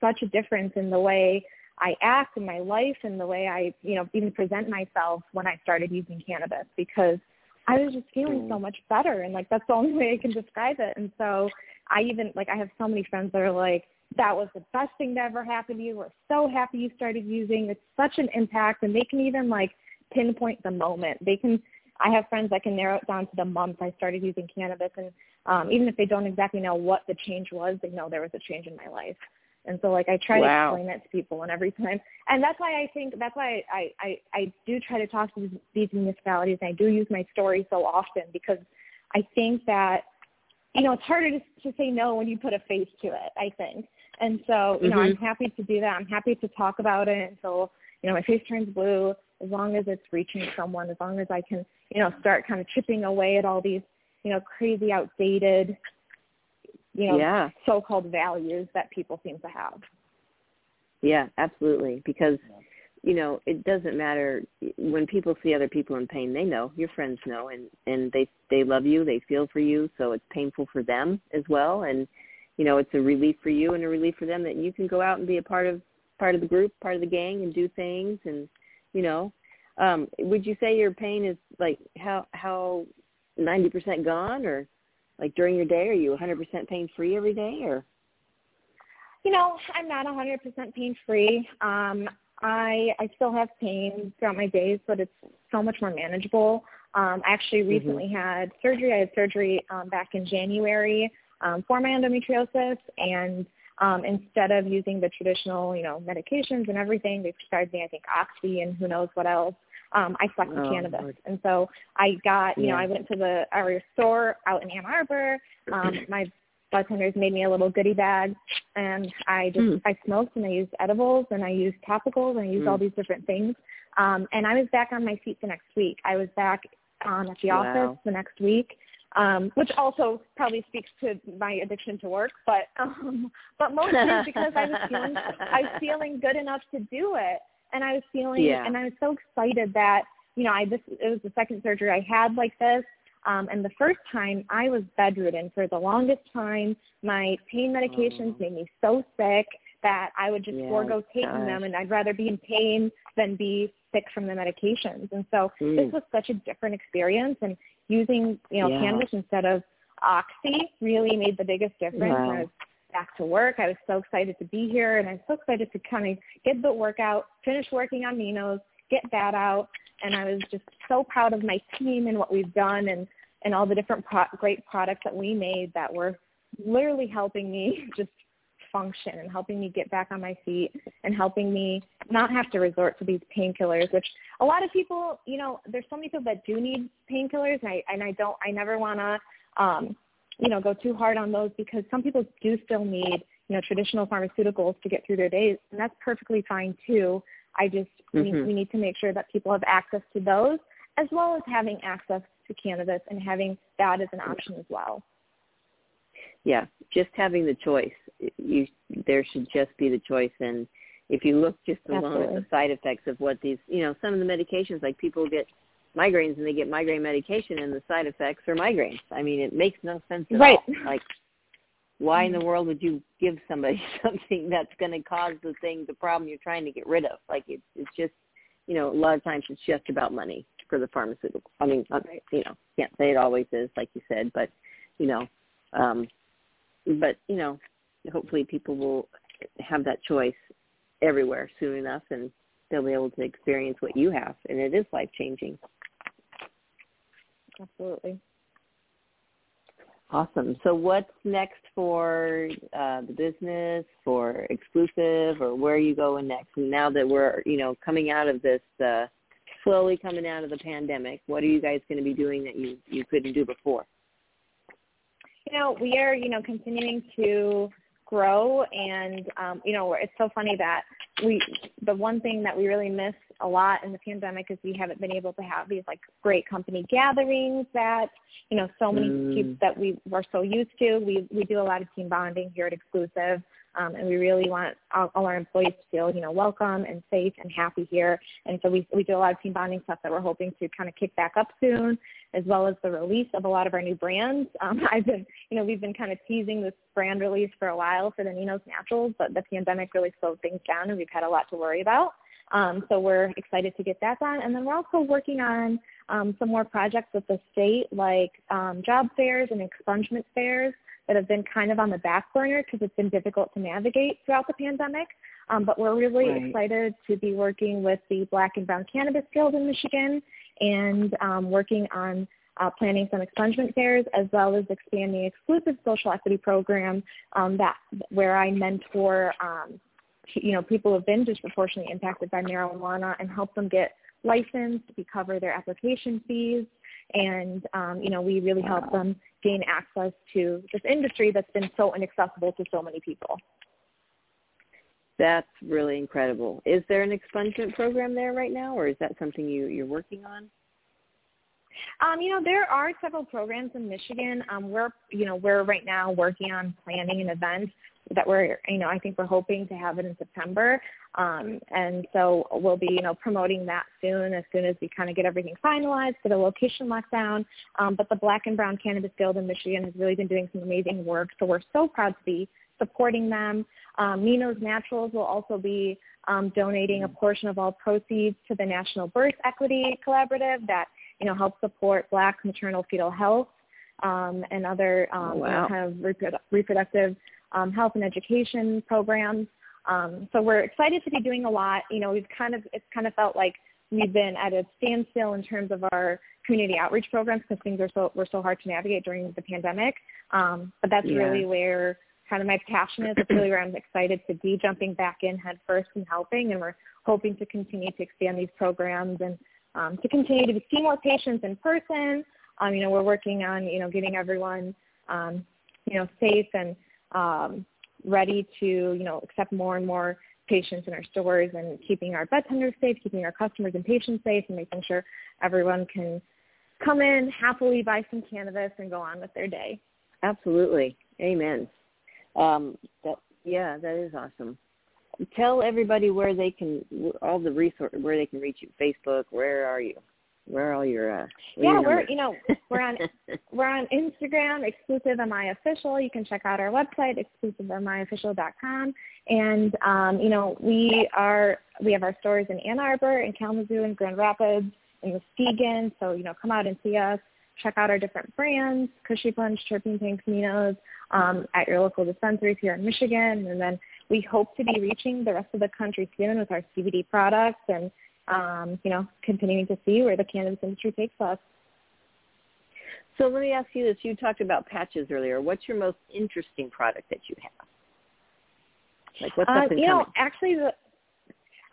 such a difference in the way I act in my life and the way I, you know, even present myself when I started using cannabis because I was just feeling so Mm. much better and like that's the only way I can describe it. And so I even like I have so many friends that are like, that was the best thing that ever happened to you. We're so happy you started using. It's such an impact and they can even like pinpoint the moment. They can I have friends that can narrow it down to the month I started using cannabis and um even if they don't exactly know what the change was, they know there was a change in my life. And so like I try Wow. to explain that to people and every time and that's why I think that's why I, I, I do try to talk to these, these municipalities and I do use my story so often because I think that you know, it's harder to, to say no when you put a face to it, I think. And so, you know, I'm mm-hmm. happy to do that. I'm happy to talk about it until, you know, my face turns blue, as long as it's reaching someone, as long as I can, you know, start kind of chipping away at all these, you know, crazy outdated, you know, yeah. so-called values that people seem to have. Yeah, absolutely. Because you know, it doesn't matter when people see other people in pain. They know your friends know, and and they they love you. They feel for you, so it's painful for them as well. And you know, it's a relief for you and a relief for them that you can go out and be a part of part of the group, part of the gang, and do things. And you know, um, would you say your pain is like how how ninety percent gone, or like during your day, are you 100% pain free every day, or You know, I'm not 100% pain free. Um, I I still have pain throughout my days, but it's so much more manageable. Um, I actually recently had surgery. I had surgery um, back in January um, for my endometriosis, and um, instead of using the traditional, you know, medications and everything, they prescribed me, I think, Oxy and who knows what else. Um, I slept with Oh, cannabis, Lord. and so I got, you know, I went to the our store out in Ann Arbor. Um, my budtenders made me a little goodie bag and I just Hmm. I smoked and I used edibles and I used topicals and I used Hmm. all these different things. Um and I was back on my feet the next week. I was back um at the Wow. office the next week. Um, which also probably speaks to my addiction to work, but um but mostly because I was feeling I was feeling good enough to do it. And I was feeling Yeah. and I was so excited that, you know, I this it was the second surgery I had like this um, and the first time I was bedridden for the longest time. My pain medications Oh. made me so sick that I would just Yeah, forego taking gosh. them and I'd rather be in pain than be sick from the medications. And so Mm. this was such a different experience and using, you know, Yeah. cannabis instead of oxy really made the biggest difference. Wow. I was back to work. I was so excited to be here and I'm so excited to kind of get the workout, finish working on Neno's, get that out, and I was just so proud of my team and what we've done and and all the different pro- great products that we made that were literally helping me just function and helping me get back on my feet and helping me not have to resort to these painkillers which a lot of people you know there's so many people that do need painkillers and I and I don't I never want to um you know, go too hard on those because some people do still need, you know, traditional pharmaceuticals to get through their days, and that's perfectly fine too. I just mm-hmm. we, we need to make sure that people have access to those as well as having access to cannabis and having that as an option as well. Yeah, just having the choice. You there should just be the choice and if you look just Absolutely. at the side effects of what these, you know, some of the medications like people get migraines and they get migraine medication and the side effects are migraines. I mean, it makes no sense at right. all. Like why in the world would you give somebody something that's going to cause the thing, the problem you're trying to get rid of? Like it's it's just, you know, a lot of times it's just about money for the pharmaceutical. I mean, you know, can't say it always is, like you said, but you know, um, but you know, hopefully people will have that choice everywhere soon enough, and they'll be able to experience what you have, and it is life changing. Absolutely. Awesome. So what's next for uh, the business, for exclusive, or where are you going next? Now that we're, you know, coming out of this, uh, slowly coming out of the pandemic, what are you guys going to be doing that you, you couldn't do before? You know, we are, you know, continuing to grow and um, you know it's so funny that we the one thing that we really miss a lot in the pandemic is we haven't been able to have these like great company gatherings that you know so many mm. people that we were so used to we we do a lot of team bonding here at exclusive um, and we really want all, all our employees to feel, you know, welcome and safe and happy here. And so we we do a lot of team bonding stuff that we're hoping to kind of kick back up soon, as well as the release of a lot of our new brands. Um, I've been, you know, we've been kind of teasing this brand release for a while for the Neno's Naturals, but the pandemic really slowed things down, and we've had a lot to worry about. Um, so we're excited to get that done. And then we're also working on um, some more projects with the state, like um, job fairs and expungement fairs that have been kind of on the back burner because it's been difficult to navigate throughout the pandemic. Um, but we're really right. excited to be working with the Black and Brown Cannabis Guild in Michigan and um, working on uh, planning some expungement fairs as well as expanding exclusive social equity program um, that where I mentor um, you know people who have been disproportionately impacted by marijuana and help them get licensed, we cover their application fees, and um, you know we really help them gain access to this industry that's been so inaccessible to so many people. That's really incredible. Is there an expungement program there right now, or is that something you, you're working on? Um, you know, there are several programs in Michigan. Um, we're, you know, we're right now working on planning an event that we're, you know, I think we're hoping to have it in September. Um, and so we'll be, you know, promoting that soon as soon as we kind of get everything finalized for the location lockdown. Um, but the Black and Brown Cannabis Guild in Michigan has really been doing some amazing work. So we're so proud to be supporting them. Um, Neno's Naturals will also be um, donating a portion of all proceeds to the National Birth Equity Collaborative that, you know, helps support Black maternal fetal health um, and other um, wow. you know, kind of reprodu- reproductive um, health and education programs. Um, so we're excited to be doing a lot. You know, we've kind of it's kind of felt like we've been at a standstill in terms of our community outreach programs because things are so were so hard to navigate during the pandemic. Um, but that's yeah. really where kind of my passion is. It's really where I'm excited to be jumping back in head first and helping, and we're hoping to continue to expand these programs and um, to continue to see more patients in person. Um, you know, we're working on you know getting everyone um, you know safe and um, ready to, you know, accept more and more patients in our stores and keeping our budtenders safe, keeping our customers and patients safe, and making sure everyone can come in happily buy some cannabis and go on with their day. Absolutely, amen. Um, that, yeah, that is awesome. Tell everybody where they can all the resource where they can reach you. Facebook. Where are you? Where are all your uh Yeah, your we're you know, we're on we're on Instagram, exclusive MI official. You can check out our website, exclusivemiofficial.com. And um, you know, we are we have our stores in Ann Arbor, in Kalamazoo, in Grand Rapids, in Muskegon. So, you know, come out and see us. Check out our different brands, Cushy Punch, Terpene Tank Caminos, um, at your local dispensaries here in Michigan. And then we hope to be reaching the rest of the country soon with our CBD products and um, you know, continuing to see where the cannabis industry takes us. So let me ask you this. You talked about patches earlier. What's your most interesting product that you have? Like what's uh, You know, actually the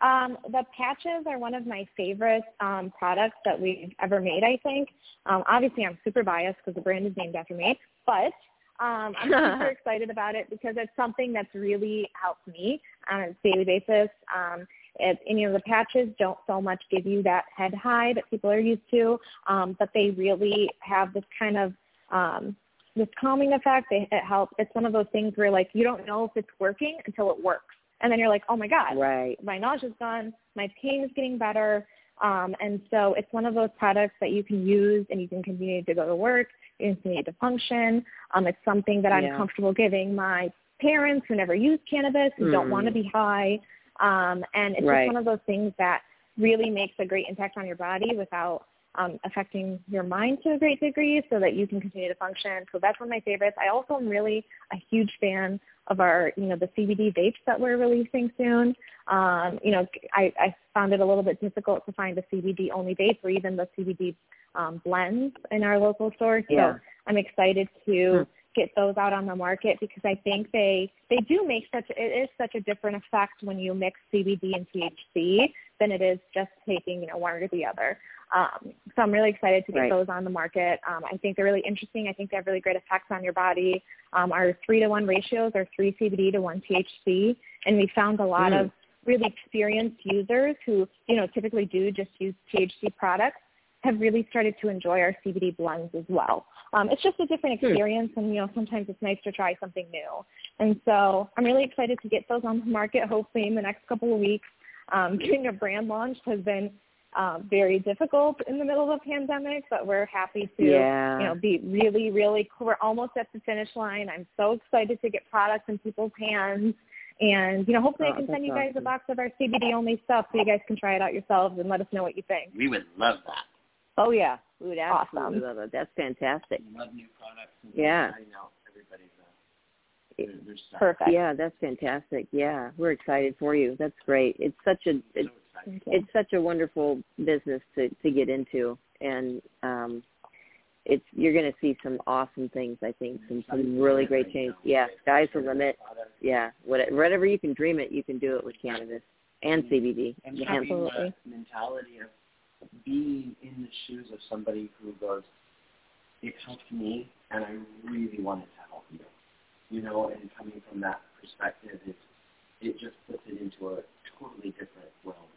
um, the patches are one of my favorite um, products that we've ever made, I think. Um, obviously, I'm super biased because the brand is named after me, but Um, I'm super excited about it because it's something that's really helped me on a daily basis. Um, and, you know, the patches don't so much give you that head high that people are used to, um, but they really have this kind of um, this calming effect. They, it helps. It's one of those things where like you don't know if it's working until it works, and then you're like, oh my god, right. my nausea's gone, my pain is getting better. Um, and so it's one of those products that you can use and you can continue to go to work, you can continue to function. Um, it's something that I'm Yeah. comfortable giving my parents who never use cannabis, who don't Mm. want to be high. Um, and it's Right. just one of those things that really makes a great impact on your body without um, affecting your mind to a great degree so that you can continue to function. So that's one of my favorites. I also am really a huge fan of our, you know, the CBD vapes that we're releasing soon. Um, you know, I, I found it a little bit difficult to find a CBD only vape or even the CBD um, blends in our local stores. So Yeah. I'm excited to Hmm. Get those out on the market because I think they they do make such it is such a different effect when you mix CBD and THC than it is just taking you know one or the other. Um, so I'm really excited to get Right. those on the market. Um, I think they're really interesting. I think they have really great effects on your body. Um, our three to one ratios are three CBD to one THC, and we found a lot Mm. of really experienced users who you know typically do just use THC products have really started to enjoy our CBD blends as well. Um, it's just a different experience, and you know sometimes it's nice to try something new. And so I'm really excited to get those on the market. Hopefully in the next couple of weeks. Um, getting a brand launched has been uh, very difficult in the middle of a pandemic, but we're happy to Yeah. you know be really really. cool. We're almost at the finish line. I'm so excited to get products in people's hands. And you know, hopefully, Oh, I can send you guys a box of our CBD only stuff so you guys can try it out yourselves and let us know what you think. We would love that. Oh yeah, we would absolutely Awesome. love it. That's fantastic. We love new products. And Yeah. I know everybody's uh, they're, they're. Perfect. Yeah, that's fantastic. Yeah, we're excited for you. That's great. It's such a So it, excited. It's such a wonderful business to to get into, and um, it's you're going to see some awesome things. I think some some really great change. Yeah, sky's the limit. Yeah, what- whatever you can dream it, you can do it with cannabis and CBD. and And having Absolutely. mentality of being in the shoes of somebody who goes, it helped me, and I really wanted to help you. You know, and coming from that perspective, it it just puts it into a totally different realm.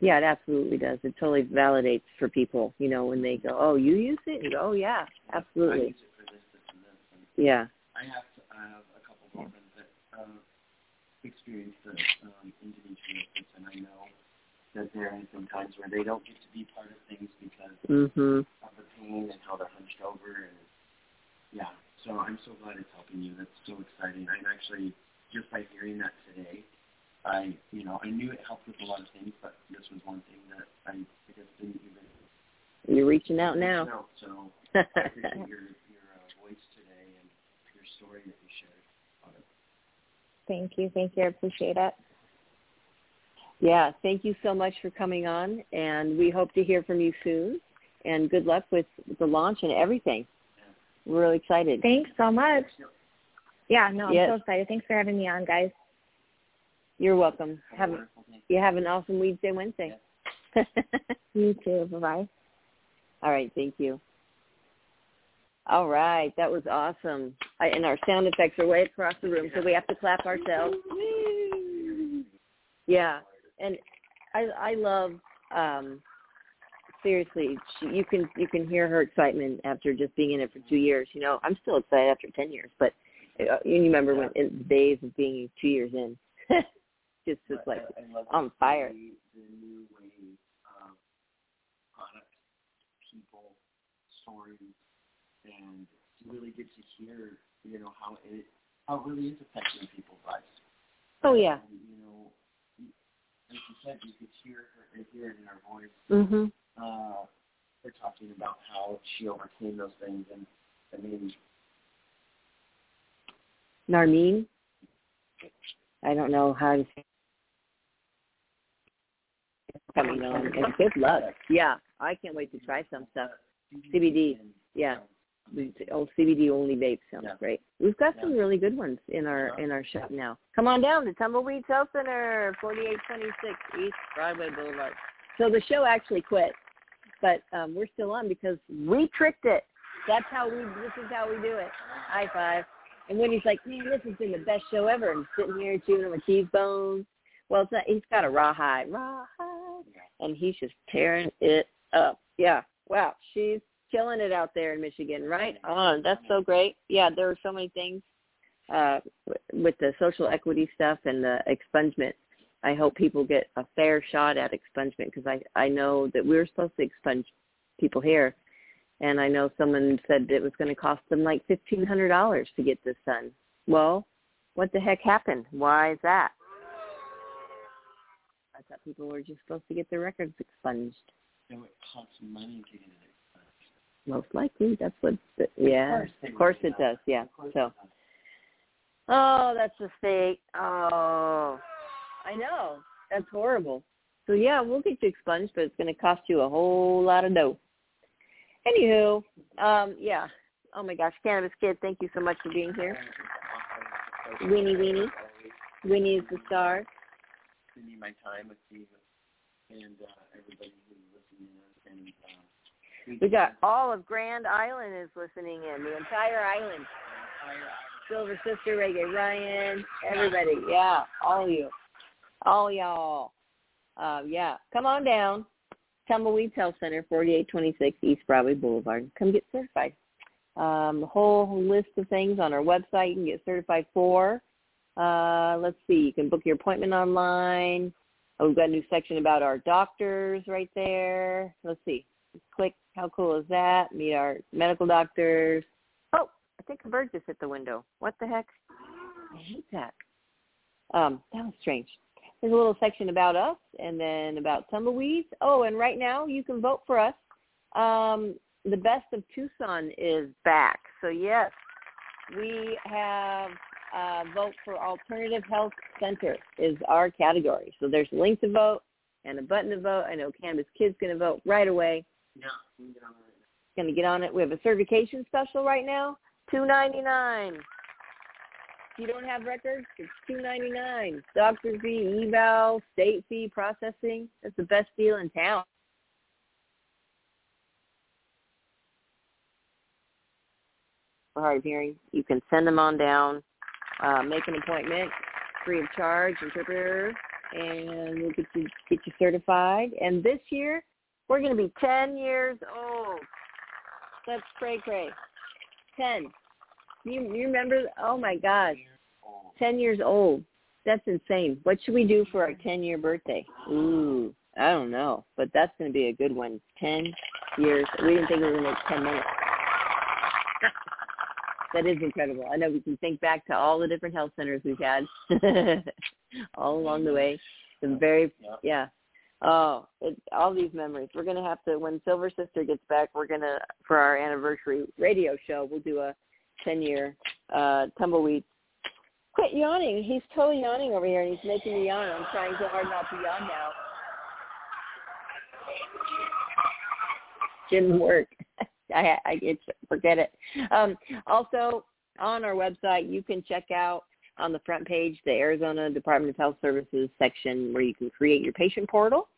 Yeah, it absolutely does. It totally validates for people, you know, when they go, "Oh, you use it?" You go, "Oh, yeah, I absolutely." use it for this, this, and this. And Yeah. I have I have a couple of girlfriends that uh, experienced the um, endometriosis, and I know that there has been times where they don't get to be part of things because Mhm. of the pain and how they're hunched over and yeah. So I'm so glad it's helping you. That's so exciting. I'm actually just by hearing that today, I you know I knew it helped with a lot of things, but this was one thing that I, I guess didn't even You're reaching out now. know. So I appreciate your your uh, voice today and your story that you shared. Thank you. Thank you. I appreciate it. Yeah, thank you so much for coming on, and we hope to hear from you soon. And good luck with the launch and everything. We're really excited. Thanks so much. Yeah, no, I'm Yes. so excited. Thanks for having me on, guys. You're welcome. Have a Have you have an awesome Weedsday Wednesday. You too. Bye-bye. All right, thank you. All right, that was awesome. I, and our sound effects are way across the room, so we have to clap ourselves. Yeah, and I I love um seriously. She, you can you can hear her excitement after just being in it for two years. You know, I'm still excited after ten years, but uh, you remember when in the days of being two years in, just just like I, I on fire. The new wave of product, people, stories, and to really get to hear, you know, how it how it really is affecting people's lives. oh yeah. And, you know, you- like you said, you could hear her, hear it in her voice. Mhm. Uh, her talking about how she overcame those things, and I mean, Narmin. I don't know how to say coming on. And good luck. Yeah, I can't wait to try some stuff. CBD. Yeah. The Oh, CBD only vape sounds Yeah. great. We've got some really good ones in our in our shop now. Come on down to Tumbleweed Health Center, forty eight twenty six East Broadway Boulevard. So the show actually quit, but um, we're still on because we tricked it. That's how we. This is how we do it. high five. And Winnie's like, man, this has been the best show ever. I'm sitting here chewing on my cheese bones. Well, it's not, he's got a rawhide, rawhide, and he's just tearing it up. Yeah, wow, she's killing it out there in Michigan. Right on. That's so great. Yeah, there are so many things uh, with the social equity stuff and the expungement. I hope people get a fair shot at expungement because I I know that we're supposed to expunge people here, and I know someone said it was going to cost them like fifteen hundred dollars to get this done. Well, what the heck happened? Why is that? I thought people were just supposed to get their records expunged. So it costs money to get it. Most likely, that's what. The, yeah, of course it does. Yeah. So. Oh, that's a state. Oh, I know. That's horrible. So yeah, we'll get you expunged, but it's going to cost you a whole lot of dough. Anywho, um, yeah. Oh my gosh, Cannabis Kid, thank you so much for being here. Weenie Weenie. Winnie is the star. Spending my time with you and uh, everybody who's listening in. And, uh, We got all of Grand Island is listening in, the entire island. Silver Sister, Reggae Ryan, everybody. Yeah, all of you. All y'all. Uh, yeah, come on down. Tumbleweed Health Center, 4826 East Broadway Boulevard. Come get certified. Um, whole list of things on our website you can get certified for. Uh, let's see, you can book your appointment online. Oh, we've got a new section about our doctors right there. Let's see. Click. How cool is that? Meet our medical doctors. Oh, I think a bird just hit the window. What the heck? I hate that. Um, that was strange. There's a little section about us and then about tumbleweeds. Oh, and right now you can vote for us. Um, the Best of Tucson is back. So yes, we have uh, vote for Alternative Health Center is our category. So there's a link to vote and a button to vote. I know Cannabis Kid's going to vote right away. We can get on it. Going to get on it. We have a certification special right now, two ninety nine. If you don't have records, it's two ninety nine. Doctor fee, eval, state fee, processing. That's the best deal in town. Hard of hearing, you can send them on down, uh, make an appointment, free of charge, interpreter, and we'll get you get you certified. And this year, we're going to be ten years old. That's cray cray. Ten. You you remember? Oh my God, ten years old. That's insane. What should we do for our ten year birthday? Ooh, I don't know, but that's going to be a good one. Ten years. We didn't think we were going to make ten minutes. that is incredible. I know we can think back to all the different health centers we've had all along the way. The very yeah. Oh, it, all these memories. We're gonna have to when Silver Sister gets back. We're gonna for our anniversary radio show. We'll do a ten year uh, tumbleweed. Quit yawning. He's totally yawning over here, and he's making me yawn. I'm trying so hard not to yawn now. Didn't work. I, I it's, forget it. Um, also, on our website, you can check out on the front page the Arizona Department of Health Services section where you can create your patient portal.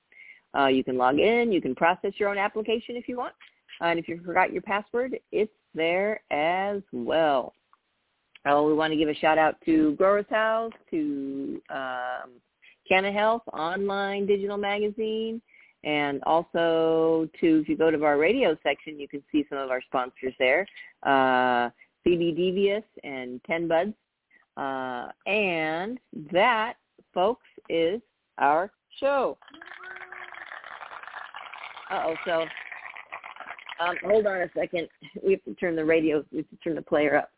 Uh, you can log in. You can process your own application if you want. Uh, and if you forgot your password, it's there as well. Oh, we want to give a shout out to Growers House, to um, Canna Health Online Digital Magazine, and also to, if you go to our radio section, you can see some of our sponsors there, uh, and Ten Buds. Uh, and that, folks, is our show. Uh-oh, so um, hold on a second. We have to turn the radio, we have to turn the player up.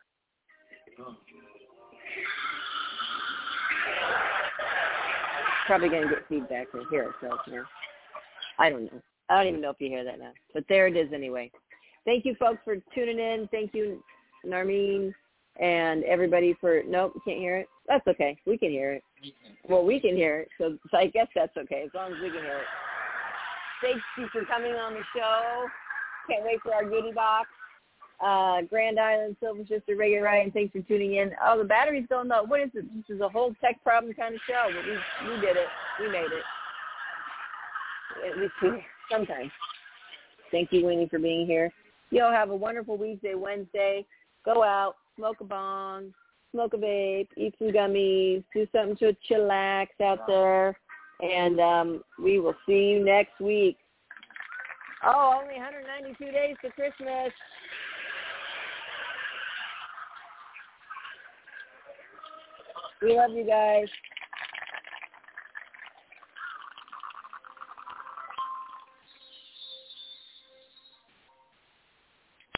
Probably going to get feedback from here ourselves now. I don't know. I don't even know if you hear that now. But there it is anyway. Thank you folks for tuning in. Thank you, Narmin, and everybody for, nope, can't hear it. That's okay. We can hear it. Well, we can hear it, so, so I guess that's okay, as long as we can hear it. Thank you for coming on the show. Can't wait for our goodie box. Uh, Grand Island, Silver Sister, Reggae Ryan, thanks for tuning in. Oh, the battery's going low. What is it? This is a whole tech problem kind of show, but we, we did it. We made it. At least we, sometimes. Thank you, Winnie, for being here. Y'all have a wonderful Weedsday, Wednesday. Go out, smoke a bong, smoke a vape, eat some gummies, do something to chillax out there, and um, we will see you next week. Oh, only 192 days to Christmas. We love you guys.